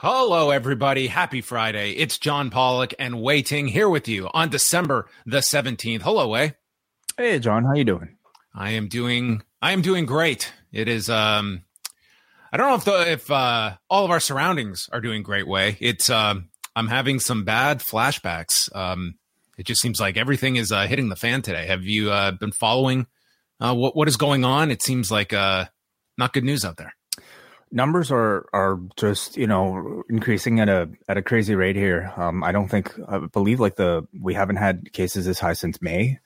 Hello, everybody. Happy Friday. It's John Pollock and Wai Ting here with you on December the 17th. Hello, Wai. Hey, John, how you doing? I am doing, I am doing great. It is, um, I don't know if the, if, uh, all of our surroundings are doing great Wai. It's, um, I'm having some bad flashbacks. Um, it just seems like everything is, uh, hitting the fan today. Have you, uh, been following, uh, what, what is going on? It seems like, uh, not good news out there numbers are are just you know increasing at a at a crazy rate here. Um, I don't think I believe like the we haven't had cases this high since May.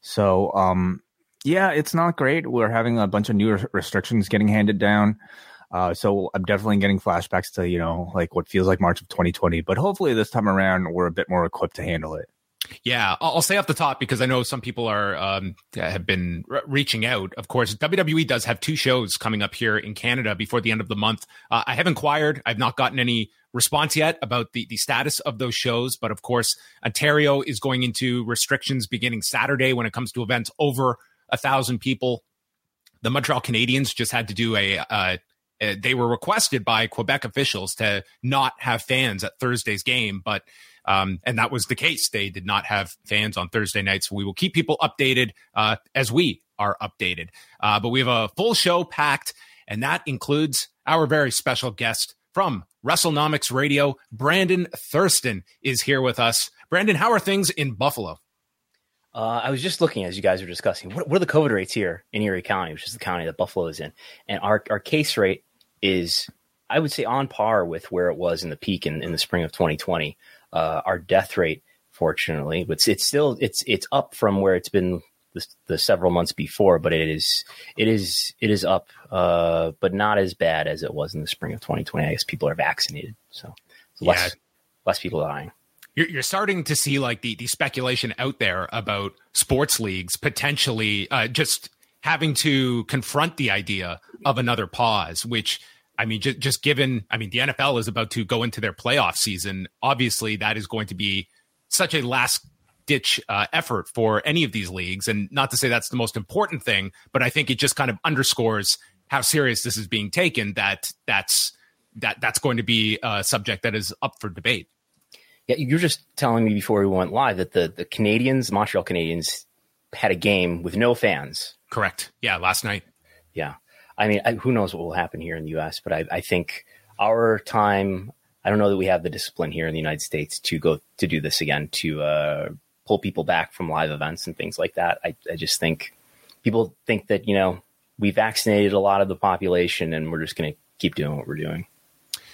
So um, yeah, it's not great. We're having a bunch of new restrictions getting handed down. Uh, so I'm definitely getting flashbacks to you know like what feels like March of 2020. But hopefully this time around we're a bit more equipped to handle it. Yeah, I'll say off the top because I know some people are um, have been re- reaching out. Of course, WWE does have two shows coming up here in Canada before the end of the month. Uh, I have inquired; I've not gotten any response yet about the the status of those shows. But of course, Ontario is going into restrictions beginning Saturday when it comes to events over a thousand people. The Montreal Canadiens just had to do a. Uh, they were requested by Quebec officials to not have fans at Thursday's game, but um, and that was the case. They did not have fans on Thursday night. So we will keep people updated uh, as we are updated. Uh, but we have a full show packed, and that includes our very special guest from WrestleNomics Radio. Brandon Thurston is here with us. Brandon, how are things in Buffalo? Uh, I was just looking as you guys were discussing. What, what, are the COVID rates here in Erie County, which is the county that Buffalo is in? And our, our case rate is, I would say, on par with where it was in the peak in, in the spring of 2020 uh, our death rate, fortunately, but it's, it's still it's it's up from where it's been the, the, several months before, but it is it is it is up, uh, but not as bad as it was in the spring of 2020. I guess people are vaccinated, so less yeah. less people dying. You're, you're starting to see like the the speculation out there about sports leagues potentially uh, just having to confront the idea of another pause, which I mean, just, just given, I mean, the NFL is about to go into their playoff season. Obviously, that is going to be such a last ditch uh, effort for any of these leagues. And not to say that's the most important thing, but I think it just kind of underscores how serious this is being taken. That that's that that's going to be a subject that is up for debate. Yeah, you're just telling me before we went live that the the Canadiens, Montreal Canadiens, had a game with no fans. Correct. Yeah, last night. Yeah. I mean, I, who knows what will happen here in the U.S., but I, I, think our time. I don't know that we have the discipline here in the United States to go to do this again to uh, pull people back from live events and things like that. I, I just think people think that you know we vaccinated a lot of the population and we're just going to keep doing what we're doing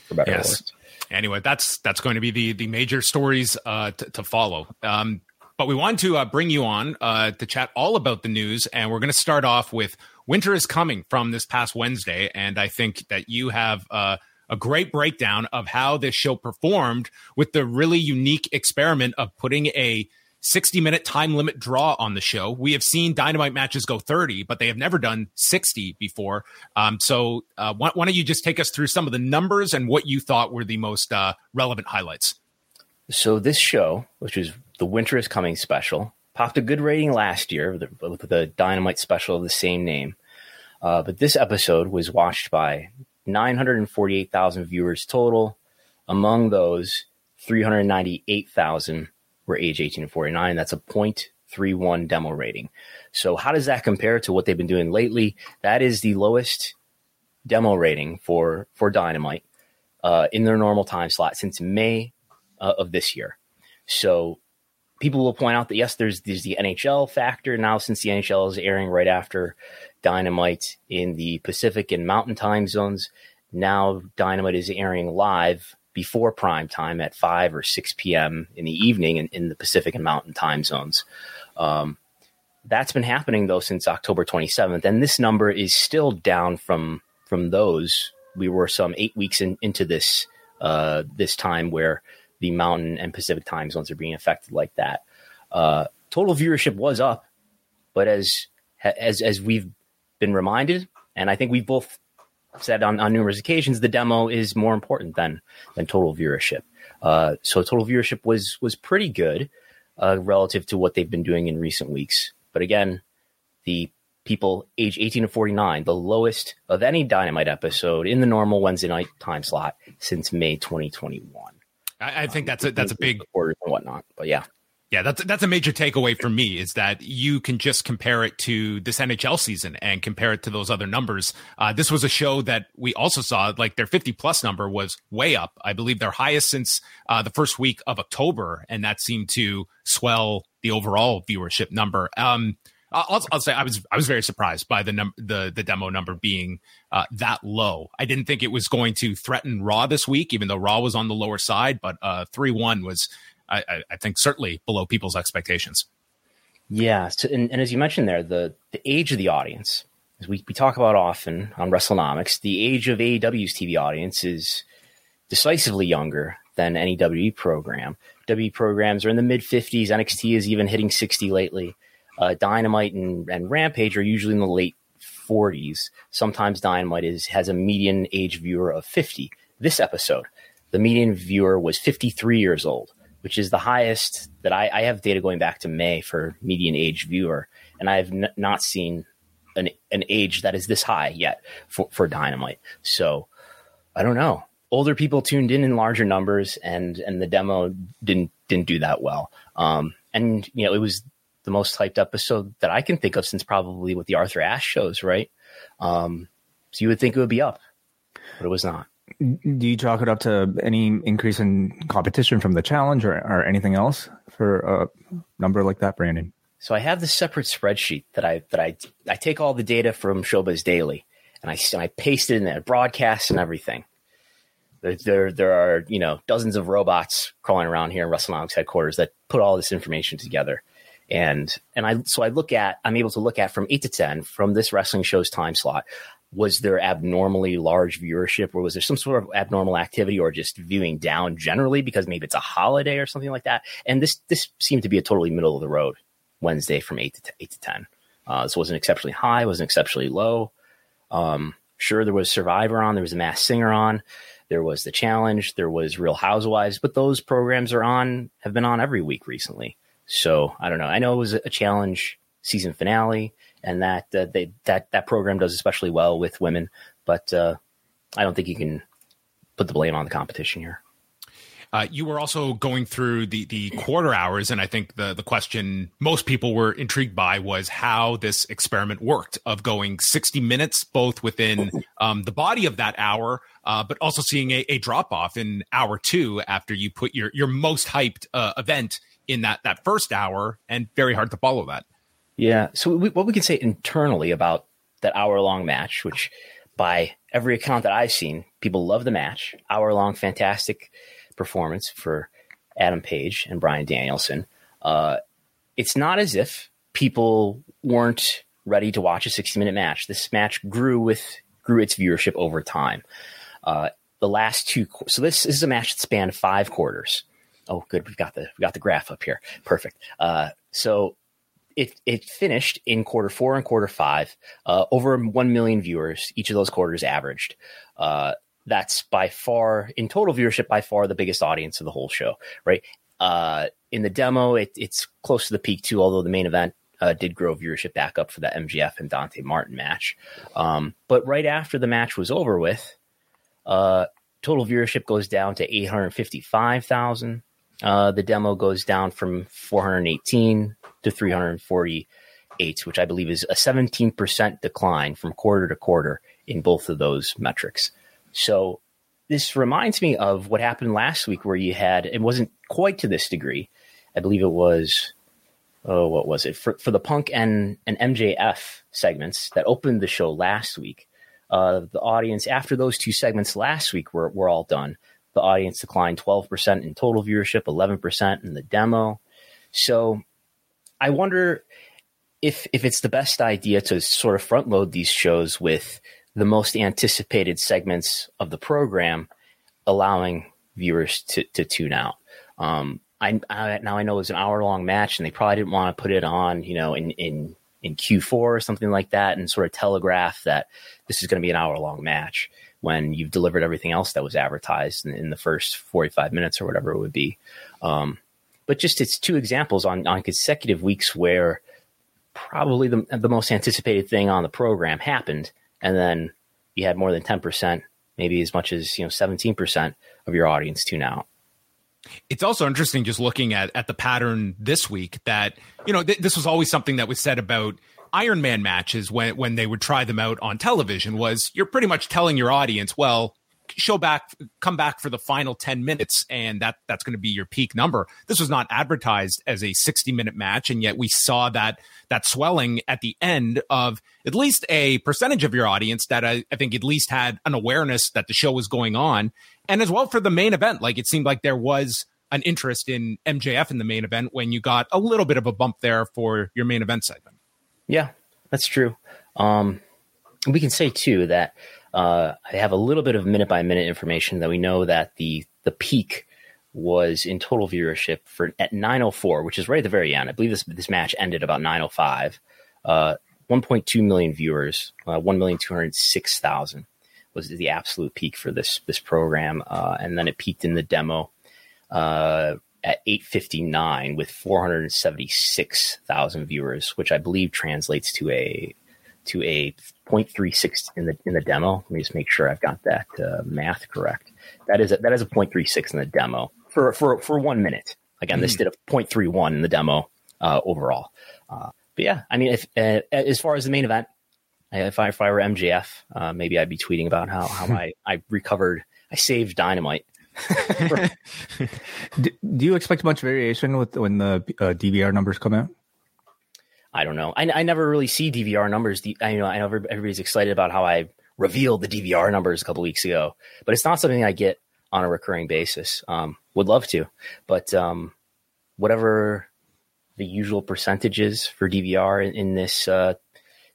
for better yes. Anyway, that's that's going to be the the major stories uh, to, to follow. Um, but we want to uh, bring you on uh, to chat all about the news, and we're going to start off with winter is coming from this past Wednesday, and I think that you have uh, a great breakdown of how this show performed with the really unique experiment of putting a 60 minute time limit draw on the show. We have seen dynamite matches go 30, but they have never done 60 before. Um, so, uh, why, why, don't you just take us through some of the numbers and what you thought were the most uh, relevant highlights? So, this show, which is the Winter is Coming special, popped a good rating last year with the, with the Dynamite special of the same name. Uh, but this episode was watched by 948,000 viewers total. Among those, 398,000 were age 18 to 49. That's a 0.31 demo rating. So, how does that compare to what they've been doing lately? That is the lowest demo rating for for Dynamite uh, in their normal time slot since May uh, of this year. So, people will point out that yes, there's there's the NHL factor now since the NHL is airing right after Dynamite in the Pacific and Mountain time zones. Now Dynamite is airing live before prime time at 5 or 6 p.m. in the evening in, in the Pacific and Mountain time zones. Um, that's been happening though since October 27th, and this number is still down from from those. We were some eight weeks in, into this uh, this time where the Mountain and Pacific time zones are being affected like that. Uh, total viewership was up, but as as as we've been reminded, and I think we've both said on, on numerous occasions, the demo is more important than than total viewership. Uh, so total viewership was was pretty good uh, relative to what they've been doing in recent weeks. But again, the people age 18 to 49, the lowest of any Dynamite episode in the normal Wednesday night time slot since May 2021. I, I think um, that's a that's a big and whatnot. But yeah, yeah, that's that's a major takeaway for me is that you can just compare it to this NHL season and compare it to those other numbers. Uh, this was a show that we also saw like their 50 plus number was way up. I believe their highest since uh, the first week of October, and that seemed to swell the overall viewership number. Um, I'll, I'll, say I was I was very surprised by the num- the the demo number being uh, that low. I didn't think it was going to threaten Raw this week, even though Raw was on the lower side. But uh, three one was I, I think certainly below people's expectations. Yeah, so, and, and, as you mentioned there, the the age of the audience, as we, we talk about often on WrestleNomics, the age of AEW's TV audience is decisively younger than any WWE program. WWE programs are in the mid 50s. NXT is even hitting 60 lately. Uh, Dynamite and, and Rampage are usually in the late 40s. Sometimes Dynamite is has a median age viewer of 50. This episode, the median viewer was 53 years old which is the highest that I, I, have data going back to May for median age viewer, and I have n- not seen an an age that is this high yet for, for Dynamite. So I don't know. Older people tuned in in larger numbers, and and the demo didn't didn't do that well. Um, and you know it was the most hyped episode that I can think of since probably with the Arthur Ashe shows, right? Um, so you would think it would be up, but it was not. Do you chalk it up to any increase in competition from the challenge or, or anything else for a number like that, Brandon? So I have this separate spreadsheet that I that I I take all the data from Showbuzz Daily and I and I paste it in there, broadcasts and everything. There, there, there are you know dozens of robots crawling around here in WrestleNomics headquarters that put all this information together, and and I so I look at I'm able to look at from eight to ten from this wrestling show's time slot was there abnormally large viewership or was there some sort of abnormal activity or just viewing down generally because maybe it's a holiday or something like that? And this this seemed to be a totally middle of the road wednesday from 8 to 8 to 10 uh, this wasn't exceptionally high wasn't exceptionally low. Um, sure there was survivor on there was a Masked Singer on there was the challenge there was real housewives but those programs are on have been on every week recently so i don't know i know it was a challenge season finale and that uh, they that that program does especially well with women. But uh, I don't think you can put the blame on the competition here. Uh, you were also going through the the quarter hours, and I think the the question most people were intrigued by was how this experiment worked of going 60 minutes both within um, the body of that hour, uh, but also seeing a, a, drop off in hour two after you put your your most hyped uh, event in that that first hour, and very hard to follow that. Yeah. So we, what we can say internally about that hour long match, which by every account that I've seen, people love the match. Hour long, fantastic performance for Adam Page and Bryan Danielson. Uh, it's not as if people weren't ready to watch a 60 minute match. This match grew with grew its viewership over time. Uh, the last two, so this, this, is a match that spanned five quarters. Oh, good. We've got the we got the graph up here. Perfect. Uh, so it it finished in quarter four and quarter five, uh, over one million viewers each of those quarters averaged. Uh, that's by far in total viewership by far the biggest audience of the whole show, right? Uh, in the demo, it, it's close to the peak too, although the main event uh, did grow viewership back up for that MJF and Dante Martin match. Um, but right after the match was over with, uh, total viewership goes down to 855,000. Uh, the demo goes down from 418 to 348, which I believe is a 17% decline from quarter to quarter in both of those metrics. So this reminds me of what happened last week where you had, it wasn't quite to this degree, I believe it was oh, what was it for for the Punk and and MJF segments that opened the show last week. Uh, the audience after those two segments last week were were all done. The audience declined 12% in total viewership, 11% in the demo. So I wonder if if it's the best idea to sort of front load these shows with the most anticipated segments of the program, allowing viewers to, to tune out. Um, I, I, now I know it was an hour long match, and they probably didn't want to put it on, you know, in in in Q4 or something like that, and sort of telegraph that this is going to be an hour long match when you've delivered everything else that was advertised in, in the first 45 minutes or whatever it would be. Um, but just it's two examples on on consecutive weeks where probably the the most anticipated thing on the program happened, and then you had more than 10 percent, maybe as much as you know 17 percent of your audience tune out. It's also interesting just looking at at the pattern this week that you know th- this was always something that was said about Iron Man matches when when they would try them out on television was you're pretty much telling your audience, well, show back come back for the final 10 minutes and that that's going to be your peak number. This was not advertised as a 60 minute match and yet we saw that that swelling at the end of at least a percentage of your audience that I, I think at least had an awareness that the show was going on. And as well for the main event like it seemed like there was an interest in mjf in the main event when you got a little bit of a bump there for your main event segment yeah that's true um we can say too that uh, I have a little bit of minute by minute information that we know that the the peak was in total viewership for at 904, which is right at the very end. I believe this this match ended about 905. Uh, 1.2 million viewers, uh, 1,206,000 was the absolute peak for this this program, uh, and then it peaked in the demo uh, at 859 with 476,000 viewers, which I believe translates to a to a 0.36 in the in the demo. Let me just make sure I've got that uh, math correct. That is a, that is a 0.36 in the demo for for for one minute. Again, mm. this did a 0.31 in the demo uh, overall. Uh, but yeah, I mean, if uh, as far as the main event, if I if I were MJF, uh, maybe I'd be tweeting about how how I I recovered, I saved Dynamite. do, do, you expect much variation with when the uh, DVR numbers come out? I don't know. I, I never really see DVR numbers. I know I know everybody's excited about how I revealed the DVR numbers a couple weeks ago, but it's not something I get on a recurring basis. Um, would love to, but um, whatever the usual percentages for DVR in, in this uh,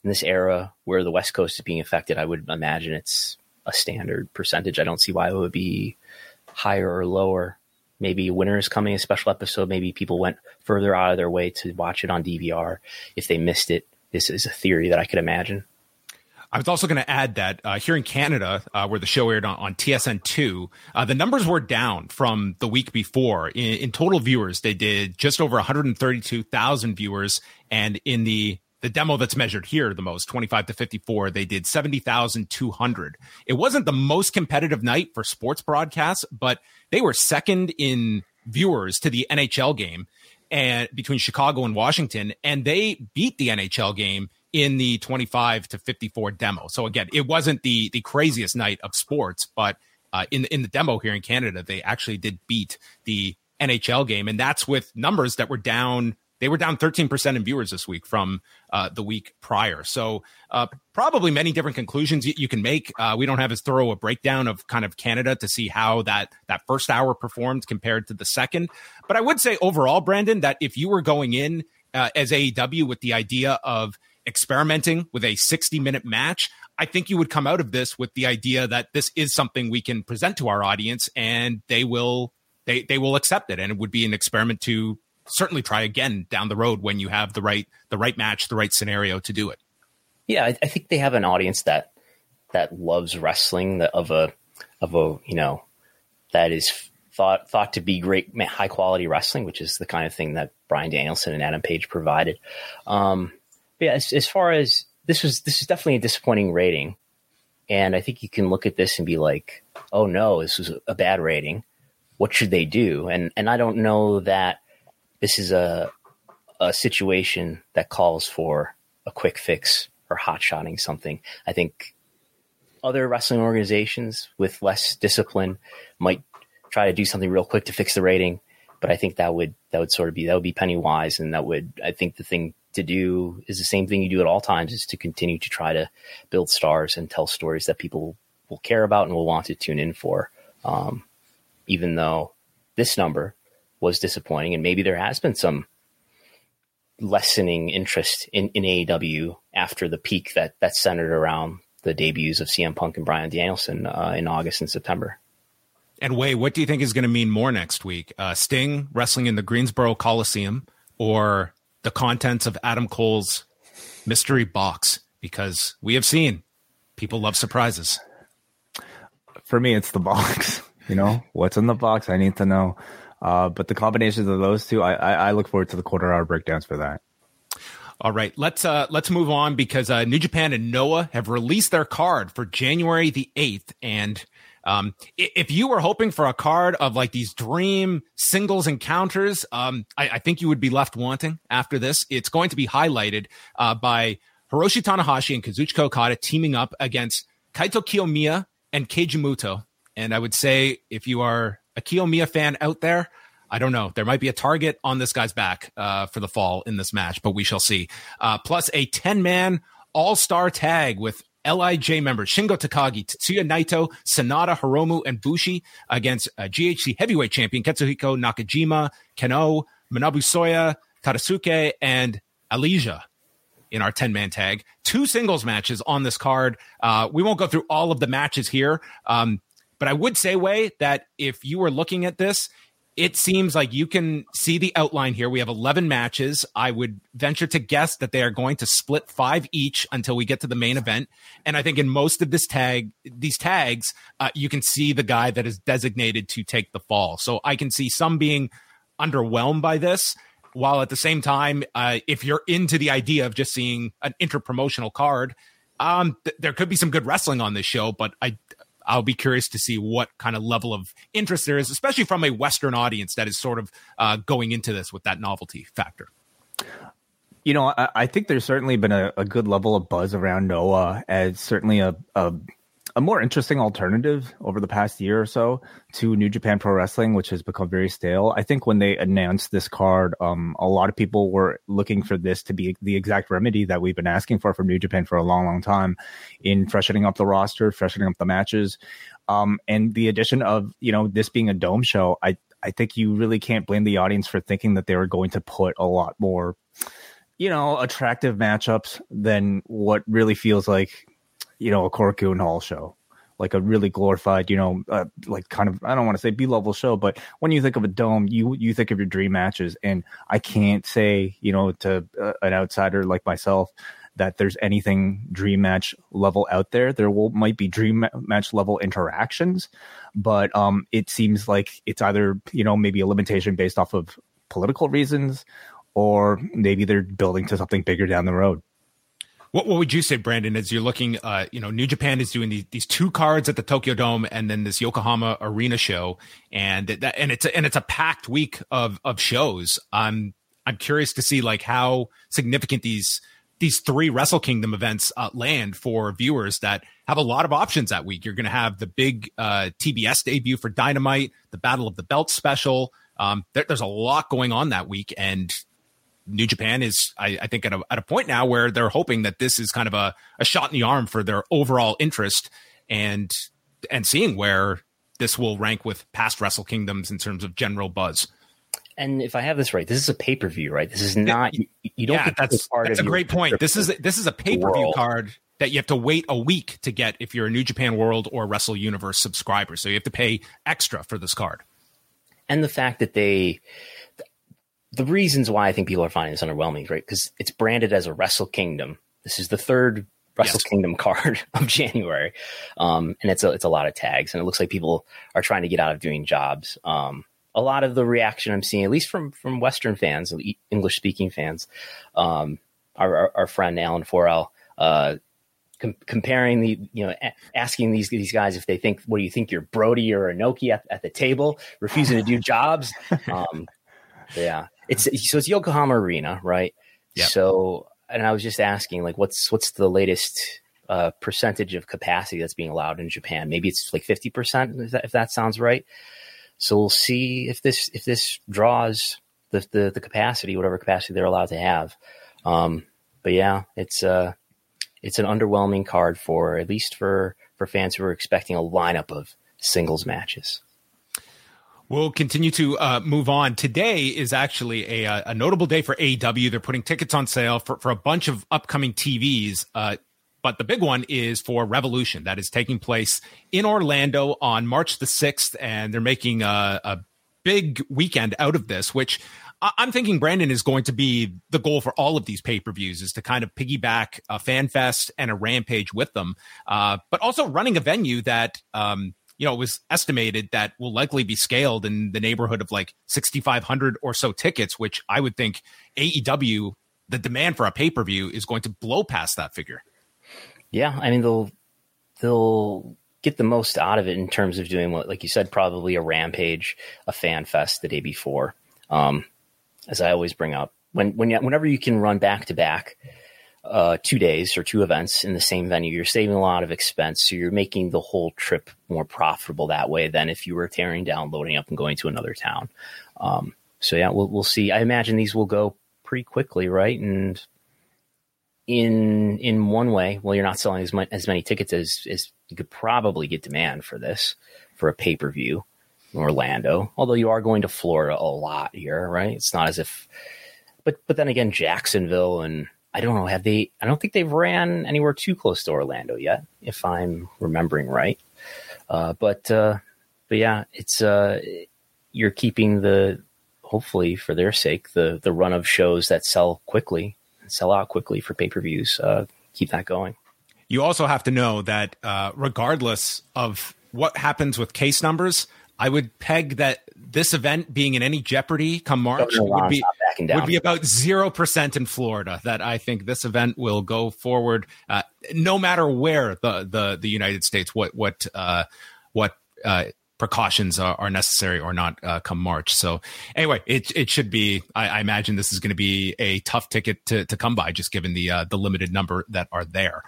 in this era where the West Coast is being affected, I would imagine it's a standard percentage. I don't see why it would be higher or lower maybe winter is coming a special episode maybe people went further out of their way to watch it on dvr if they missed it this is a theory that i could imagine I was also going to add that uh, here in Canada, uh, where the show aired on, on TSN2, uh, the numbers were down from the week before. In, in total viewers, they did just over 132,000 viewers. And in the the demo that's measured here the most 25 to 54 they did 70,200 it wasn't the most competitive night for sports broadcasts but they were second in viewers to the NHL game and between Chicago and Washington and they beat the NHL game in the 25 to 54 demo. So again it wasn't the the craziest night of sports but uh, in in the demo here in Canada they actually did beat the NHL game and that's with numbers that were down they were down 13% in viewers this week from uh, the week prior. So, uh, probably many different conclusions you, you can make. Uh, we don't have as thorough a breakdown of kind of Canada to see how that, that first hour performed compared to the second. But I would say overall, Brandon, that if you were going in uh, as AEW with the idea of experimenting with a 60 minute match, I think you would come out of this with the idea that this is something we can present to our audience and they will they they will accept it and it would be an experiment to certainly try again down the road when you have the right the right match, the right scenario to do it. Yeah, I, I think they have an audience that that loves wrestling that of a of a you know that is thought thought to be great high quality wrestling, which is the kind of thing that Bryan Danielson and Adam Page provided. Um, yeah, as, as far as this was, this is definitely a disappointing rating, and I think you can look at this and be like, "Oh no, this was a bad rating. What should they do?" And and I don't know that this is a a situation that calls for a quick fix or hot shotting something. I think other wrestling organizations with less discipline might try to do something real quick to fix the rating. but I think that would that would sort of be that would be penny wise, and that would I think the thing to do is the same thing you do at all times is to continue to try to build stars and tell stories that people will care about and will want to tune in for. Um, even though this number was disappointing, and maybe there has been some lessening interest in, in AEW after the peak that that centered around the debuts of CM Punk and Bryan Danielson uh, in August and September. And Wai, what do you think is going to mean more next week? Uh, Sting wrestling in the Greensboro Coliseum or the contents of Adam Cole's mystery box? Because we have seen people love surprises. For me, it's the box. You know, what's in the box? I need to know. Uh, but the combinations of those two, I, I, I look forward to the quarter hour breakdowns for that. All right, let's uh, let's move on because uh, New Japan and Noah have released their card for January the eighth, and um, if you were hoping for a card of like these dream singles encounters, um, I, I, think you would be left wanting after this. It's going to be highlighted uh, by Hiroshi Tanahashi and Kazuchika Okada teaming up against Kaito Kiyomiya and Keiji Muto. And I would say if you are a Kiyomiya fan out there, I don't know. There might be a target on this guy's back uh, for the fall in this match, but we shall see. Uh, plus a 10 man all star tag with LIJ members Shingo Takagi, Tetsuya Naito, Sanada, Hiromu, and Bushi against uh, GHC heavyweight champion Katsuhiko Nakajima, Kenoh, Manabu Soya, Tadasuke, and Elijah in our 10 man tag. Two singles matches on this card. Uh, we won't go through all of the matches here. Um, but I would say, Wai, that if you were looking at this, it seems like you can see the outline here. We have 11 matches. I would venture to guess that they are going to split five each until we get to the main event. And I think in most of this tag, these tags, uh, you can see the guy that is designated to take the fall. So I can see some being underwhelmed by this. While at the same time, uh, if you're into the idea of just seeing an interpromotional card, um, th- there could be some good wrestling on this show, but I I'll be curious to see what kind of level of interest there is, especially from a Western audience that is sort of uh, going into this with that novelty factor. You know, I, I think there's certainly been a, a, good level of buzz around Noah as certainly a, a a more interesting alternative over the past year or so to New Japan Pro Wrestling, which has become very stale. I think when they announced this card, um, a lot of people were looking for this to be the exact remedy that we've been asking for from New Japan for a long, long time in freshening up the roster, freshening up the matches. Um, and the addition of, you know, this being a dome show, I, I think you really can't blame the audience for thinking that they were going to put a lot more, you know, attractive matchups than what really feels like you know, a Korakuen Hall show, like a really glorified, you know, uh, like kind of I don't want to say B level show, but when you think of a dome, you you think of your dream matches, and I can't say you know to uh, an outsider like myself that there's anything dream match level out there. There will might be dream match level interactions, but um, it seems like it's either you know maybe a limitation based off of political reasons, or maybe they're building to something bigger down the road. What, what would you say, Brandon, as you're looking, uh, you know, New Japan is doing these, these two cards at the Tokyo Dome and then this Yokohama Arena show. And that, and it's, a, and it's a packed week of, of shows. I'm, I'm curious to see like how significant these, these three Wrestle Kingdom events uh, land for viewers that have a lot of options that week. You're going to have the big uh, TBS debut for Dynamite, the Battle of the Belt special. Um, there, there's a lot going on that week, and New Japan is, I, I think, at a, at a point now where they're hoping that this is kind of a, a shot in the arm for their overall interest and and seeing where this will rank with past Wrestle Kingdoms in terms of general buzz. And if I have this right, this is a pay per view, right? This is not you, you don't. Yeah, that's that's a great point. This is this is a pay per view card that you have to wait a week to get if you're a New Japan World or Wrestle Universe subscriber. So you have to pay extra for this card. And the fact that they the reasons why I think people are finding this underwhelming, right? Because it's branded as a Wrestle Kingdom. This is the third Wrestle yes. Kingdom card of January, um, and it's a it's a lot of tags, and it looks like people are trying to get out of doing jobs. Um, a lot of the reaction I'm seeing, at least from from Western fans, English speaking fans, um, our, our, our, friend Alan Forel, uh, com- comparing the you know a- asking these these guys if they think what do you think you're Brody or Inoki at, at the table, refusing to do jobs. Um, yeah, it's so it's Yokohama Arena, right? Yeah. So, and I was just asking, like, what's what's the latest uh, percentage of capacity that's being allowed in Japan? Maybe it's like fifty percent, if, if that sounds right. so we'll see if this if this draws the the, the capacity, whatever capacity they're allowed to have. Um, but yeah, it's uh it's an underwhelming card for at least for for fans who are expecting a lineup of singles matches. We'll continue to uh, move on. Today is actually a, uh, a notable day for AEW. They're putting tickets on sale for, for a bunch of upcoming TVs. Uh, but the big one is for Revolution that is taking place in Orlando on March the 6th. And they're making a, a big weekend out of this, which I'm thinking Brandon is going to be the goal for all of these pay per views is to kind of piggyback a fan fest and a rampage with them, uh, but also running a venue that um, you know it was estimated that will likely be scaled in the neighborhood of like 6,500 or so tickets, which I would think AEW the demand for a pay per view is going to blow past that figure. Yeah, I mean they'll they'll get the most out of it in terms of doing what, like you said, probably a rampage, a fan fest the day before. Um, as I always bring up, when when whenever you can run back to back uh, two days or two events in the same venue, you're saving a lot of expense. So you're making the whole trip more profitable that way than if you were tearing down, loading up, and going to another town. Um, so yeah, we'll we'll see. I imagine these will go pretty quickly, right? And in in one way, well, you're not selling as much as many tickets as as you could probably get demand for this for a pay per view. In Orlando, although you are going to Florida a lot here, right? It's not as if, but but then again, Jacksonville and I don't know, have they? I don't think they've ran anywhere too close to Orlando yet, if I'm remembering right. Uh, but uh, but yeah, it's uh, you're keeping the hopefully for their sake the the run of shows that sell quickly, sell out quickly for pay per views. Uh, keep that going. You also have to know that uh, regardless of what happens with case numbers, I would peg that this event being in any jeopardy come March would be would be about zero percent in Florida. That I think this event will go forward, uh, no matter where the the the United States what what uh, what uh, precautions are, are, necessary or not uh, come March. So anyway, it it should be. I, I imagine this is going to be a tough ticket to to come by, just given the uh, the limited number that are there.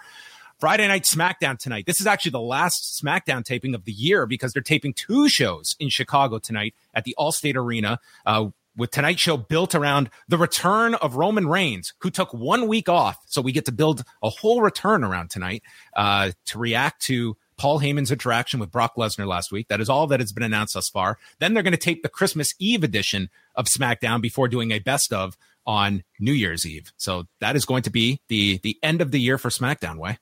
Friday Night SmackDown tonight. This is actually the last SmackDown taping of the year because they're taping two shows in Chicago tonight at the Allstate Arena. Uh, with tonight's show built around the return of Roman Reigns, who took one week off. So we get to build a whole return around tonight uh, to react to Paul Heyman's interaction with Brock Lesnar last week. That is all that has been announced thus far. Then they're going to tape the Christmas Eve edition of SmackDown before doing a best of on New Year's Eve. So that is going to be the the end of the year for SmackDown. Wai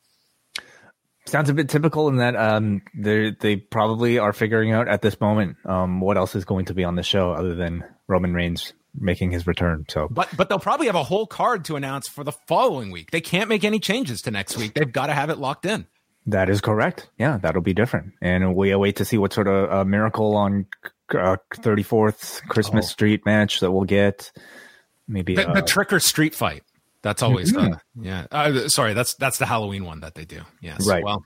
sounds a bit typical in that um, they they probably are figuring out at this moment um, what else is going to be on the show other than Roman Reigns making his return. So, but but they'll probably have a whole card to announce for the following week. They can't make any changes to next week. They've got to have it locked in. That is correct. Yeah, that'll be different, and we await to see what sort of uh, miracle on Thirty uh, Fourth Christmas oh. Street match that we'll get. Maybe the, uh, the trick or street fight. That's always mm-hmm. the yeah. Uh, sorry, that's that's the Halloween one that they do. Yes. Right. Well,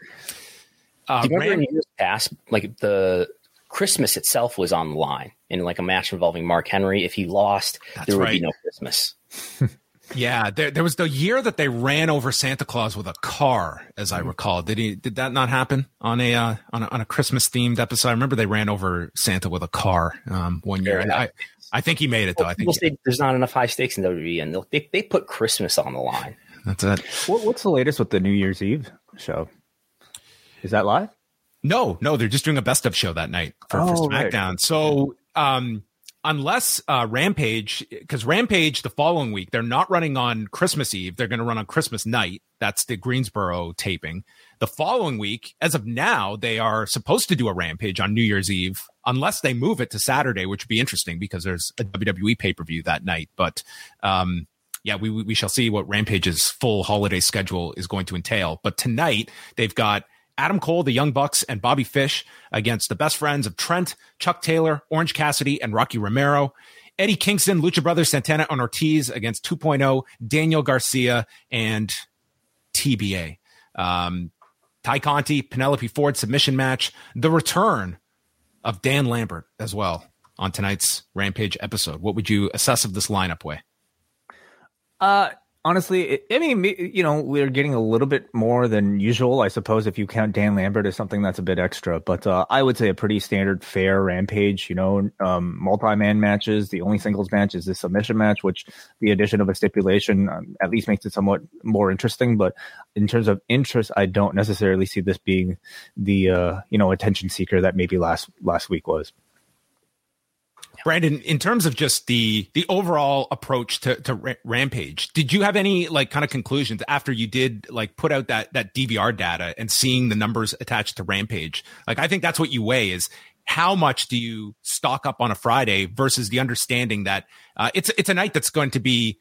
uh, do you remember Rand- in years past, like the Christmas itself was on the line in like a match involving Mark Henry. If he lost, that's there would right. be no Christmas. yeah, there, there was the year that they ran over Santa Claus with a car, as I mm-hmm. recall. Did he? Did that not happen on a uh, on a, on a Christmas themed episode? I remember they ran over Santa with a car um, one year. I, I think he made it though. I think say there's not enough high stakes in WWE, and they they put Christmas on the line. That's it. What, what's the latest with the New Year's Eve show? Is that live? No, no, they're just doing a best of show that night for, oh, for SmackDown. Right. So, um, unless uh, Rampage, because Rampage the following week they're not running on Christmas Eve, they're going to run on Christmas night. That's the Greensboro taping. The following week, as of now, they are supposed to do a Rampage on New Year's Eve, unless they move it to Saturday, which would be interesting because there's a WWE pay per view that night. But um, yeah, we we shall see what Rampage's full holiday schedule is going to entail. But tonight they've got Adam Cole, the Young Bucks, and Bobby Fish against the best friends of Trent, Chuck Taylor, Orange Cassidy, and Rocky Romero. Eddie Kingston, Lucha Brothers, Santana, and Ortiz against 2.0, Daniel Garcia, and TBA. Um, Tay Conti, Penelope Ford submission match. The return of Dan Lambert as well on tonight's Rampage episode. What would you assess of this lineup Wai? Uh, honestly, I mean, you know, we're getting a little bit more than usual, I suppose, if you count Dan Lambert as something that's a bit extra. But uh, I would say a pretty standard, fair rampage. You know, um, multi-man matches. The only singles match is the submission match, which the addition of a stipulation um, at least makes it somewhat more interesting. But in terms of interest, I don't necessarily see this being the uh, you know attention seeker that maybe last last week was. Brandon, in terms of just the the overall approach to, to Rampage, did you have any like kind of conclusions after you did like put out that that DVR data and seeing the numbers attached to Rampage? Like, I think that's what you weigh is how much do you stock up on a Friday versus the understanding that uh, it's it's a night that's going to be.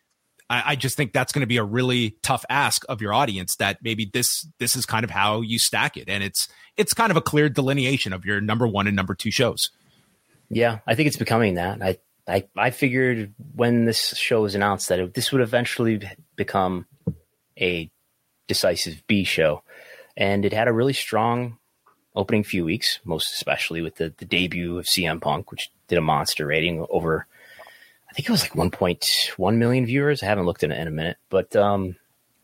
I, I just think that's going to be a really tough ask of your audience. That maybe this this is kind of how you stack it, and it's it's kind of a clear delineation of your number one and number two shows. Yeah, I think it's becoming that. I I, I figured when this show was announced that it, this would eventually become a decisive B show, and it had a really strong opening few weeks, most especially with the, the debut of CM Punk, which did a monster rating over, I think it was like 1.1 million viewers. I haven't looked at it in a minute, but um,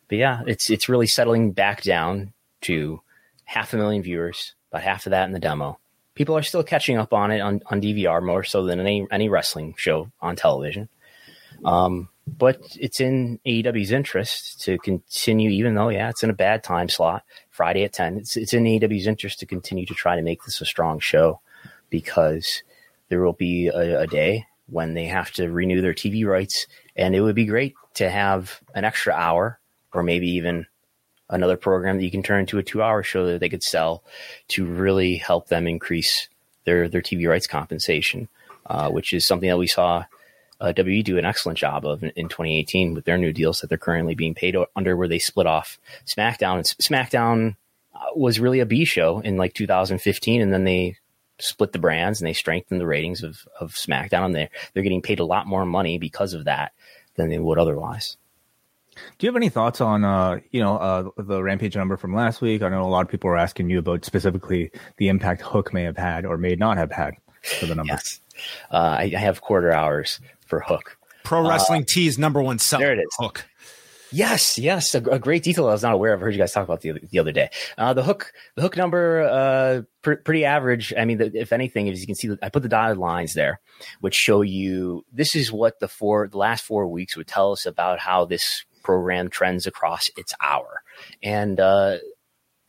but yeah, it's it's really settling back down to half a million viewers, about half of that in the demo, people are still catching up on it on, on DVR more so than any any wrestling show on television. Um, but it's in AEW's interest to continue, even though yeah, it's in a bad time slot, Friday at ten. It's it's in AEW's interest to continue to try to make this a strong show because there will be a, a day when they have to renew their TV rights, and it would be great to have an extra hour or maybe even another program that you can turn into a two hour show that they could sell to really help them increase their, their TV rights compensation, uh, which is something that we saw uh, WWE do an excellent job of in, in, 2018 with their new deals that they're currently being paid under, where they split off SmackDown. SmackDown uh, was really a B show in like 2015, and then they split the brands and they strengthened the ratings of, of SmackDown. And they're, they're getting paid a lot more money because of that than they would otherwise. Do you have any thoughts on, uh, you know, uh, the Rampage number from last week? I know a lot of people are asking you about specifically the impact Hook may have had or may not have had for the number. Yes. Uh, I, I, have quarter hours for Hook. Pro uh, Wrestling Tees number one seller. There it is. Hook. Yes, yes, a, a, great detail I was not aware of. I heard you guys talk about the the other day. Uh, the hook, the hook number, uh, pr- pretty average. I mean, the, if anything, as you can see, I put the dotted lines there, which show you this is what the four, the last four weeks would tell us about how this program trends across its hour. And uh,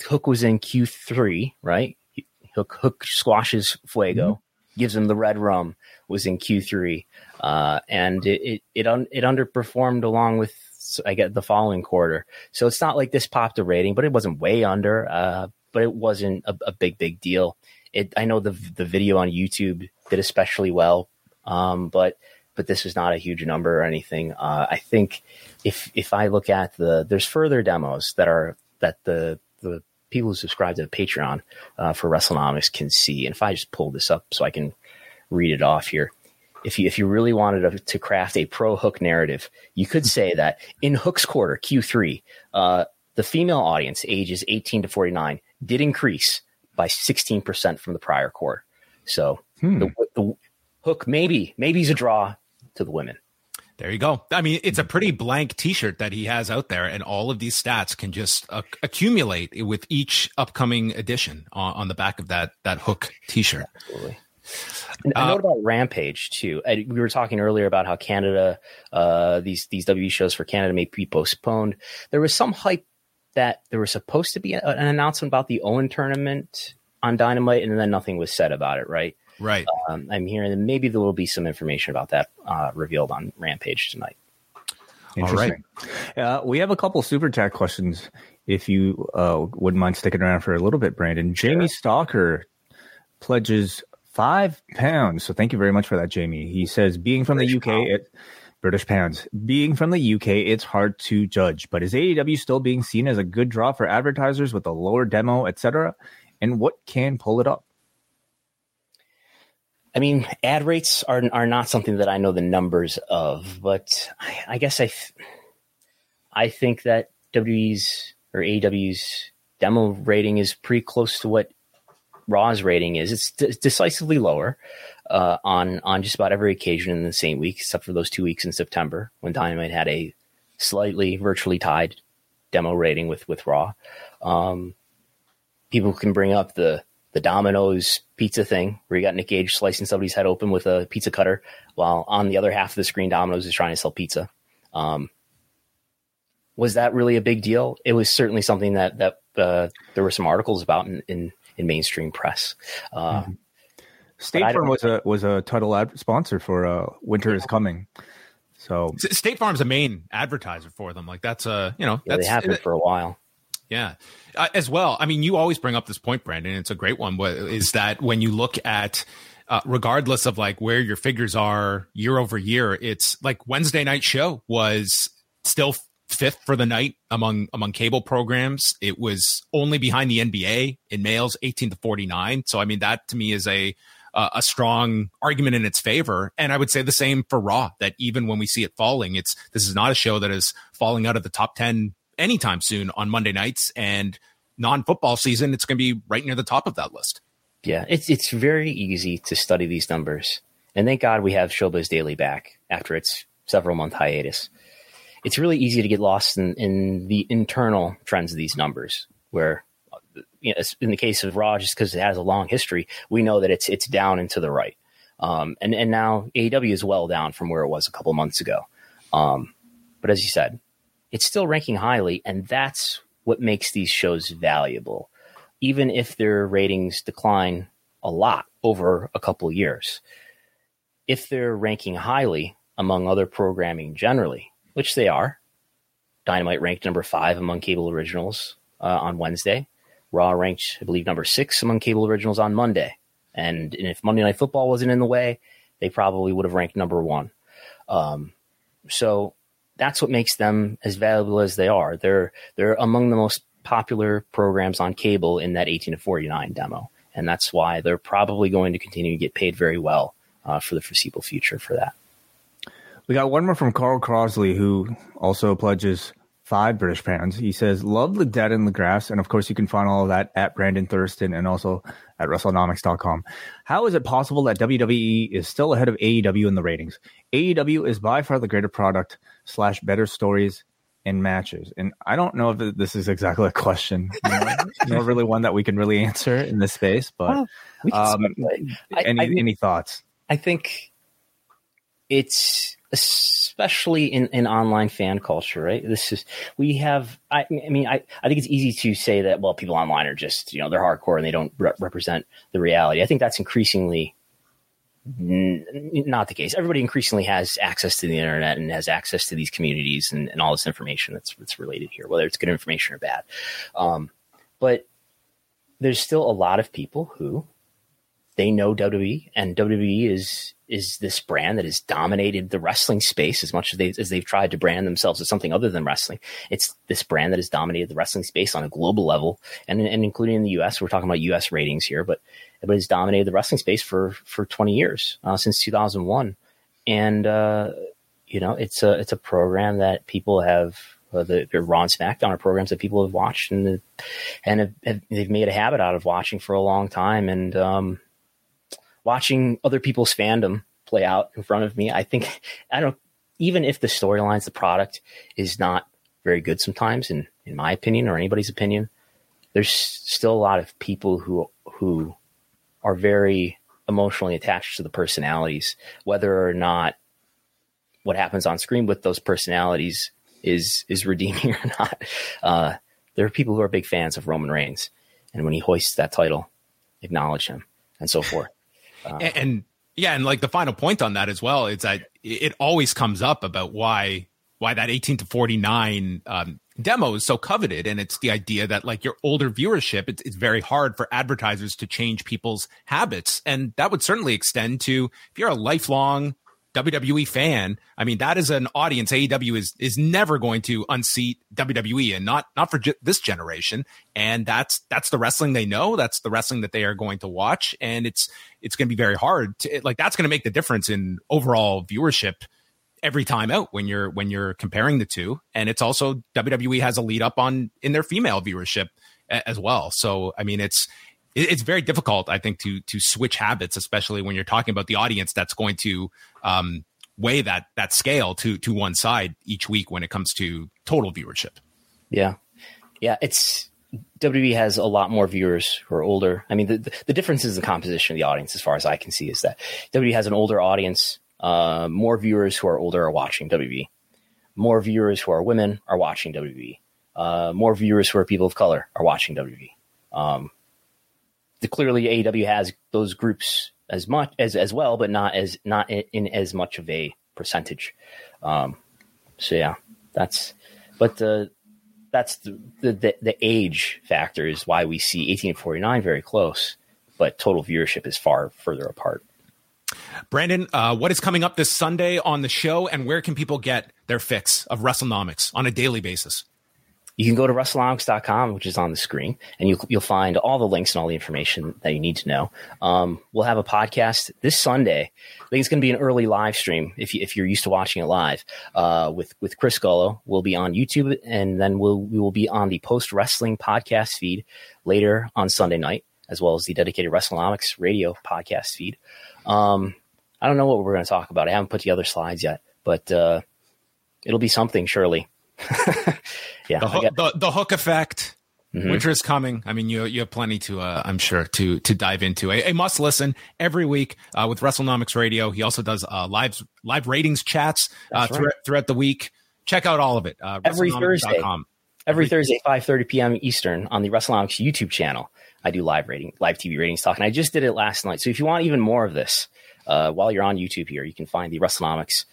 Hook was in Q3, right? Hook Hook squashes Fuego, mm-hmm. gives him the Redrum. Was in Q3, uh, and it it it, un, it underperformed along with I get the following quarter. So it's not like this popped a rating, but it wasn't way under. Uh, but it wasn't a, a, big big deal. It I know the the video on YouTube did especially well, um, but but this is not a huge number or anything. Uh, I think if if I look at the there's further demos that are that the the people who subscribe to the Patreon uh, for WrestleNomics can see. And if I just pull this up so I can read it off here. If you if you really wanted to, to craft a pro hook narrative, you could say that in Hook's quarter Q3, uh, the female audience ages 18 to 49 did increase by 16% from the prior quarter. So hmm. the, the hook maybe maybe is a draw to the women. There you go. I mean, it's a pretty blank T-shirt that he has out there, and all of these stats can just uh, accumulate with each upcoming edition on, on, the back of that that hook T-shirt. Absolutely. And uh, a note about Rampage too. We were talking earlier about how Canada, uh, these these W shows for Canada may be postponed. There was some hype that there was supposed to be a, an announcement about the Owen tournament on Dynamite, and then nothing was said about it. Right? Right. Um, I'm hearing that maybe there will be some information about that uh, revealed on Rampage tonight. Interesting. All right. Uh, we have a couple super chat questions. If you uh, wouldn't mind sticking around for a little bit, Brandon. Jamie Stalker pledges five pounds. So thank you very much for that, Jamie. He says, being from British the UK, pound. it, British pounds. Being from the UK, it's hard to judge. But is AEW still being seen as a good draw for advertisers with a lower demo, etc.? And what can pull it up? I mean, ad rates are are not something that I know the numbers of, but I, I guess I, I think that WWE's or AW's demo rating is pretty close to what Raw's rating is. It's d- decisively lower uh, on on just about every occasion in the same week, except for those two weeks in September when Dynamite had a slightly virtually tied demo rating with with Raw. Um, people can bring up the the Domino's pizza thing where you got Nick Gage slicing somebody's head open with a pizza cutter, while on the other half of the screen, Domino's is trying to sell pizza. Um, was that really a big deal? It was certainly something that that uh, there were some articles about in in, in mainstream press. Uh, mm-hmm. State Farm was a was a title ad sponsor for uh, Winter yeah. is Coming. So State Farm's a main advertiser for them. Like that's a you know yeah, that's, they have been for a while. Yeah, uh, as well. I mean, you always bring up this point, Brandon. It's a great one. Is that when you look at uh, regardless of like where your figures are year over year, it's like Wednesday night show was still fifth for the night among among cable programs. It was only behind the NBA in males, eighteen to forty nine. So I mean, that to me is a uh, a strong argument in its favor. And I would say the same for Raw. That even when we see it falling, it's this is not a show that is falling out of the top ten anytime soon on Monday nights. And non football season, it's going to be right near the top of that list. Yeah, it's it's very easy to study these numbers, and thank God we have Showbuzz Daily back after its several month hiatus. It's really easy to get lost in, in the internal trends of these numbers, where you know, in the case of Raw, just because it has a long history, we know that it's it's down and to the right. Um, and and now AEW is well down from where it was a couple months ago. Um, but as you said, it's still ranking highly, and that's what makes these shows valuable even if their ratings decline a lot over a couple years. If they're ranking highly among other programming generally, which they are, Dynamite ranked number five among cable originals uh, on Wednesday. Raw ranked, I believe, number six among cable originals on Monday. And, and, if Monday Night Football wasn't in the way, they probably would have ranked number one. Um, so that's what makes them as valuable as they are. They're they're among the most popular programs on cable in that 18 to 49 demo. And that's why they're probably going to continue to get paid very well uh, for the foreseeable future for that. We got one more from Carl Crosley, who also pledges five British pounds. He says, Love the dead in the grass. And of course, you can find all of that at Brandon Thurston and also at WrestleNomics.com. How is it possible that WWE is still ahead of AEW in the ratings? AEW is by far the greater product slash better stories and matches? And I don't know if this is exactly a question, you know, not really one that we can really answer in this space. But well, um, I, any I any thoughts? I think it's especially in, in online fan culture, right? This is we have. I, I mean, I, I think it's easy to say that well, people online are just you know they're hardcore and they don't re- represent the reality. I think that's increasingly not the case. Everybody increasingly has access to the internet and has access to these communities and, and all this information that's that's related here, whether it's good information or bad. Um, but there's still a lot of people who they know WWE, and WWE is is this brand that has dominated the wrestling space as much as they as they've tried to brand themselves as something other than wrestling. It's this brand that has dominated the wrestling space on a global level, and and including in the U.S. We're talking about U.S. ratings here, but but has dominated the wrestling space for for 20 years uh, since 2001, and uh, you know it's a it's a program that people have. Uh, the, the Raw and SmackDown are programs that people have watched and and have, have, they've made a habit out of watching for a long time and um, watching other people's fandom play out in front of me. I think I don't even if the storylines, the product is not very good sometimes, in in my opinion or anybody's opinion, there's still a lot of people who who are very emotionally attached to the personalities, whether or not what happens on screen with those personalities is is redeeming or not. Uh, there are people who are big fans of Roman Reigns, and when he hoists that title, acknowledge him and so forth. Uh, and, and yeah, and like the final point on that as well is that it always comes up about why why that 18 to 49 um, demo is so coveted. And it's the idea that like your older viewership it's, it's very hard for advertisers to change people's habits. And that would certainly extend to if you're a lifelong WWE fan, I mean that is an audience AEW is is never going to unseat WWE and not not for this generation. And that's that's the wrestling they know, that's the wrestling that they are going to watch. And it's it's going to be very hard to like that's going to make the difference in overall viewership every time out when you're when you're comparing the two. And it's also WWE has a lead up on in their female viewership as well. So i mean it's it's very difficult i think to to switch habits especially when you're talking about the audience that's going to um weigh that that scale to to one side each week when it comes to total viewership. Yeah, yeah, it's WWE has a lot more viewers who are older. I mean, the, the, the difference is the composition of the audience, as far as I can see, is that WWE has an older audience. Uh, more viewers who are older are watching WWE. More viewers who are women are watching WWE. Uh, more viewers who are people of color are watching WWE. Um, the, clearly, AEW has those groups as much as as well, but not as not in, as much of a percentage. Um, so yeah, that's but the that's the, the the age factor is why we see 18 and 49 very close, but total viewership is far further apart. Brandon, uh, what is coming up this Sunday on the show, and where can people get their fix of WrestleNomics on a daily basis? You can go to WrestleNomics.com, which is on the screen, and you'll, you'll find all the links and all the information that you need to know. Um, we'll have a podcast this Sunday. I think it's going to be an early live stream if, you, if you're used to watching it live uh, with, with Chris Gullo. We'll be on YouTube, and then we'll, we will be on the post wrestling podcast feed later on Sunday night, as well as the dedicated WrestleNomics radio podcast feed. Um, I don't know what we're going to talk about. I haven't put the other slides yet, but uh, it'll be something, surely. yeah, the, hook, the, the hook effect. Mm-hmm. Winter is coming. I mean, you you have plenty to, uh, I'm sure, to to dive into. A, a must listen every week uh, with WrestleNomics Radio. He also does uh, live live ratings chats uh, right. throughout, throughout the week. Check out all of it. Uh, every Thursday. Every, every Thursday, five thirty p.m. Eastern on the WrestleNomics YouTube channel. I do live rating, live TV ratings talk, and I just did it last night. So if you want even more of this, uh, while you're on YouTube here, you can find the WrestleNomics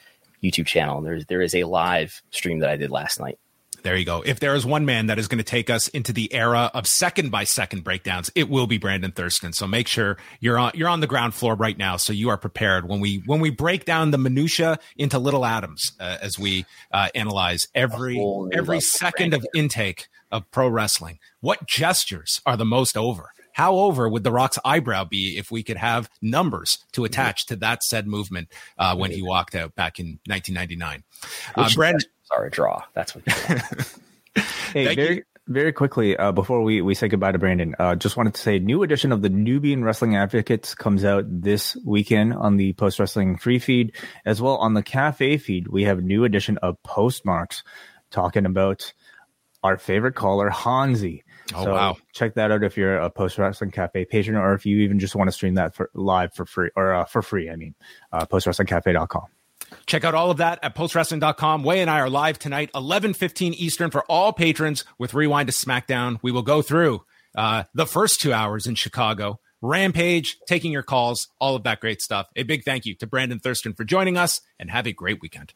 YouTube channel. And there's there is a live stream that I did last night. There you go. If there is one man that is going to take us into the era of second by second breakdowns, it will be Brandon Thurston. So make sure you're on you're on the ground floor right now, so you are prepared when we when we break down the minutia into little atoms uh, as we uh, analyze every every second of intake of pro wrestling. What gestures are the most over? How over would The Rock's eyebrow be if we could have numbers to attach to that said movement uh, when he walked out back in 1999? Uh, Brandon, are a draw. That's what. hey, very you. very quickly uh, before we we say goodbye to Brandon, uh, just wanted to say new edition of the Nubian Wrestling Advocates comes out this weekend on the Post Wrestling Free feed, as well on the Cafe feed. We have new edition of Postmarks talking about our favorite caller Hanzi. Oh so wow! Check that out if you're a Post Wrestling Cafe patron, or if you even just want to stream that for live for free or uh, for free. I mean, uh, postwrestlingcafe.com. Check out all of that at postwrestling.com. Wai and I are live tonight, 11:15 Eastern for all patrons with Rewind to SmackDown. We will go through uh, the first two hours in Chicago. Rampage, taking your calls, all of that great stuff. A big thank you to Brandon Thurston for joining us, and have a great weekend.